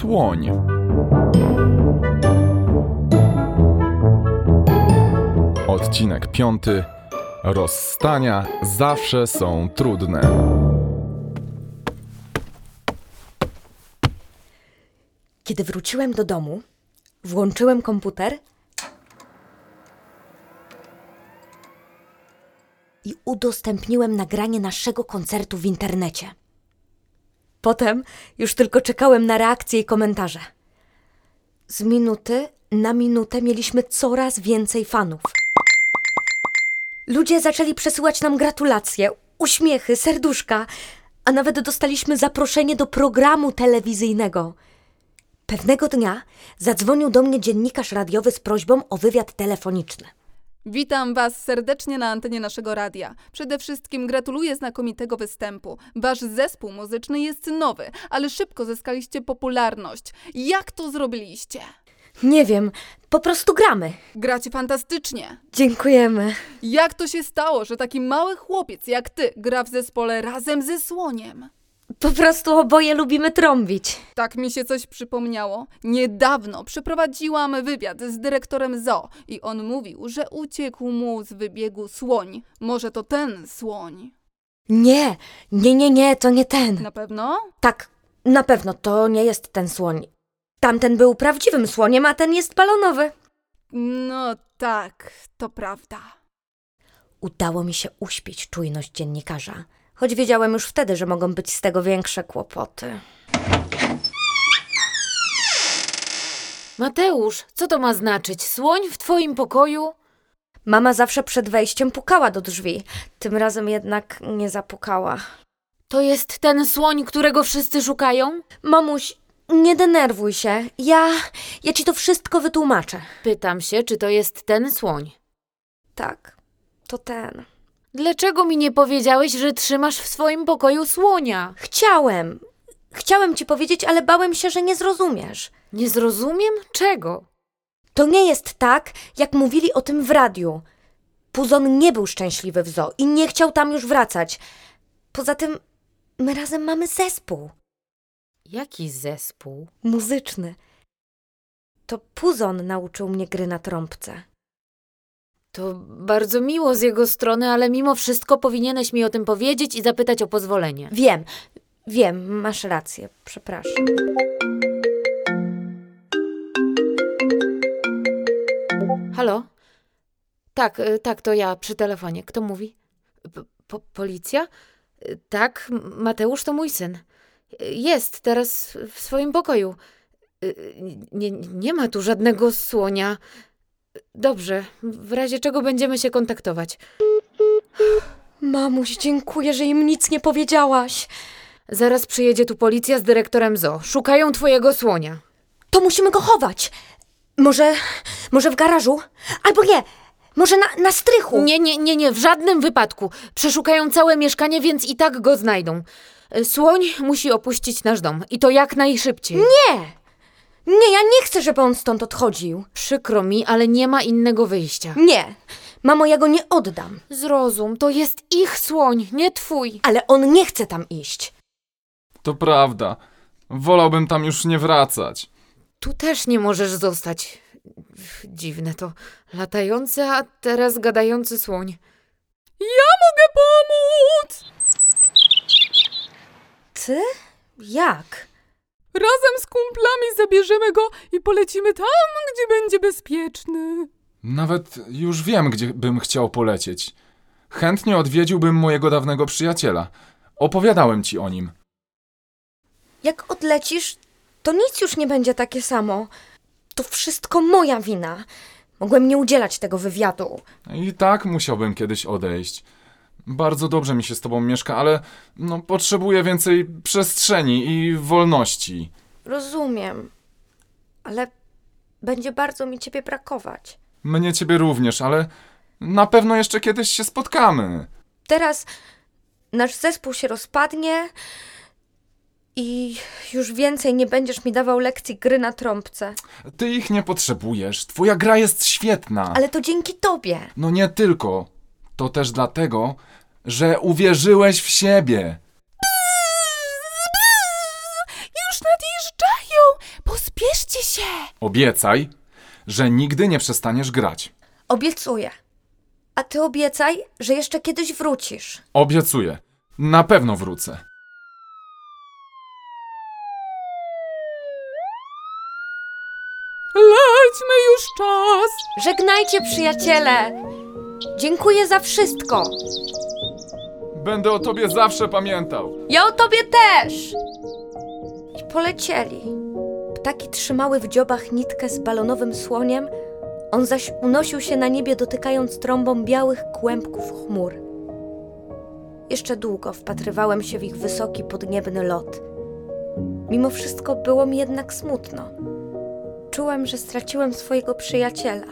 Słoń. Odcinek piąty. Rozstania zawsze są trudne. Kiedy wróciłem do domu, włączyłem komputer i udostępniłem nagranie naszego koncertu w internecie. Potem już tylko czekałem na reakcje i komentarze. Z minuty na minutę mieliśmy coraz więcej fanów. Ludzie zaczęli przesyłać nam gratulacje, uśmiechy, serduszka, a nawet dostaliśmy zaproszenie do programu telewizyjnego. Pewnego dnia zadzwonił do mnie dziennikarz radiowy z prośbą o wywiad telefoniczny. Witam Was serdecznie na antenie naszego radia. Przede wszystkim gratuluję znakomitego występu. Wasz zespół muzyczny jest nowy, ale szybko zyskaliście popularność. Jak to zrobiliście? Nie wiem, po prostu gramy. Gracie fantastycznie. Dziękujemy. Jak to się stało, że taki mały chłopiec jak ty gra w zespole razem ze słoniem? Po prostu oboje lubimy trąbić. Tak mi się coś przypomniało. Niedawno przeprowadziłam wywiad z dyrektorem zoo i on mówił, że uciekł mu z wybiegu słoń. Może to ten słoń. Nie, nie, nie, nie, to nie ten. Na pewno? Tak, na pewno to nie jest ten słoń. Tamten był prawdziwym słoniem, a ten jest balonowy. No tak, to prawda. Udało mi się uśpić czujność dziennikarza, choć wiedziałem już wtedy, że mogą być z tego większe kłopoty. Mateusz, co to ma znaczyć? Słoń w twoim pokoju? Mama zawsze przed wejściem pukała do drzwi, tym razem jednak nie zapukała. To jest ten słoń, którego wszyscy szukają? Mamuś, nie denerwuj się. Ja. Ja ci to wszystko wytłumaczę. Pytam się, czy to jest ten słoń. Tak, to ten. Dlaczego mi nie powiedziałeś, że trzymasz w swoim pokoju słonia? Chciałem. Chciałem ci powiedzieć, ale bałem się, że nie zrozumiesz. Nie zrozumiem czego. To nie jest tak, jak mówili o tym w radiu. Puzon nie był szczęśliwy w zoo i nie chciał tam już wracać. Poza tym, my razem mamy zespół Jaki zespół? muzyczny. To Puzon nauczył mnie gry na trąbce. To bardzo miło z jego strony, ale mimo wszystko powinieneś mi o tym powiedzieć i zapytać o pozwolenie. Wiem, wiem, masz rację, przepraszam. Halo? Tak, y, tak, to ja przy telefonie. Kto mówi? P- po, policja? Y, Tak, M- Mateusz to mój syn. Y, Jest teraz w swoim pokoju. Y, Nie, nie ma tu żadnego słonia. Dobrze, w razie czego będziemy się kontaktować. Mamuś, dziękuję, że im nic nie powiedziałaś. Zaraz przyjedzie tu policja z dyrektorem zoo. Szukają twojego słonia. To musimy go chować. Może, może w garażu? Albo nie, może na, na strychu. Nie, nie, nie, nie, w żadnym wypadku. Przeszukają całe mieszkanie, więc i tak go znajdą. Y, Słoń musi opuścić nasz dom i to jak najszybciej. Nie, nie, ja nie chcę, żeby on stąd odchodził. Przykro mi, ale nie ma innego wyjścia. Nie, mamo, ja go nie oddam. Zrozum, to jest ich słoń, nie twój. Ale on nie chce tam iść. To prawda. Wolałbym tam już nie wracać. Tu też nie możesz zostać. Dziwne to. Latający, a teraz gadający słoń. Ja mogę pomóc! Ty? Jak? Razem z kumplami zabierzemy go i polecimy tam, gdzie będzie bezpieczny. Nawet już wiem, gdzie bym chciał polecieć. Chętnie odwiedziłbym mojego dawnego przyjaciela. Opowiadałem ci o nim. Jak odlecisz, to nic już nie będzie takie samo. To wszystko moja wina. Mogłem nie udzielać tego wywiadu. I tak musiałbym kiedyś odejść. Bardzo dobrze mi się z tobą mieszka, ale no, potrzebuję więcej przestrzeni i wolności. Rozumiem, ale będzie bardzo mi ciebie brakować. Mnie ciebie również, ale na pewno jeszcze kiedyś się spotkamy. Teraz nasz zespół się rozpadnie i już więcej nie będziesz mi dawał lekcji gry na trąbce. Ty ich nie potrzebujesz. Twoja gra jest świetna. Ale to dzięki tobie. No nie tylko. To też dlatego, że uwierzyłeś w siebie. Już nadjeżdżają! Obiecaj, że nigdy nie przestaniesz grać. Obiecuję. A ty obiecaj, że jeszcze kiedyś wrócisz. Obiecuję. Na pewno wrócę. Lećmy już czas! Żegnajcie, przyjaciele! Dziękuję za wszystko. Będę o tobie zawsze pamiętał. Ja o tobie też! I polecieli. Ptaki trzymały w dziobach nitkę z balonowym słoniem, on zaś unosił się na niebie, dotykając trąbą białych kłębków chmur. Jeszcze długo wpatrywałem się w ich wysoki, podniebny lot. Mimo wszystko było mi jednak smutno. Czułem, że straciłem swojego przyjaciela.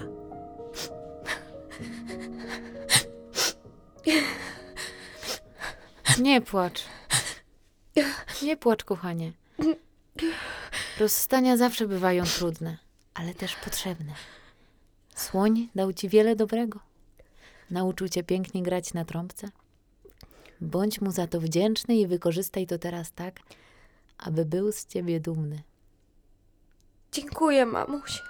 Nie płacz. Nie płacz, kochanie. Rozstania zawsze bywają trudne, ale też potrzebne. Słoń dał ci wiele dobrego. Nauczył cię pięknie grać na trąbce. Bądź mu za to wdzięczny i wykorzystaj to teraz tak, aby był z ciebie dumny. Dziękuję, mamuś.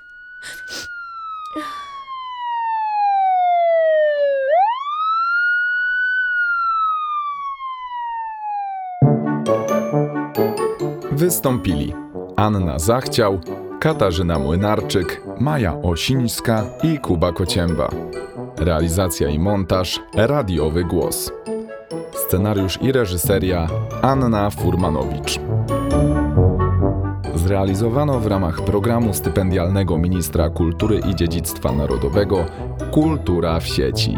Wystąpili Anna Zachciał, Katarzyna Młynarczyk, Maja Osińska i Kuba Kocięba. Realizacja i montaż Radiowy Głos. Scenariusz i reżyseria Anna Furmanowicz. Zrealizowano w ramach programu stypendialnego Ministra Kultury i Dziedzictwa Narodowego Kultura w sieci.